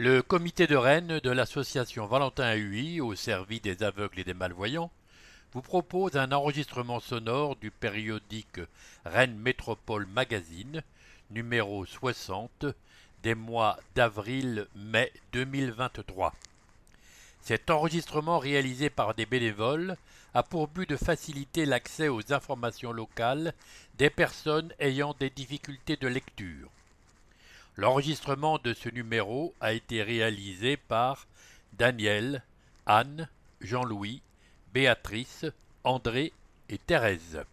Le comité de Rennes de l'association Valentin Huy, au service des aveugles et des malvoyants, vous propose un enregistrement sonore du périodique Rennes Métropole Magazine, numéro 60, des mois d'avril-mai 2023. Cet enregistrement réalisé par des bénévoles a pour but de faciliter l'accès aux informations locales des personnes ayant des difficultés de lecture. L'enregistrement de ce numéro a été réalisé par Daniel, Anne, Jean-Louis, Béatrice, André et Thérèse.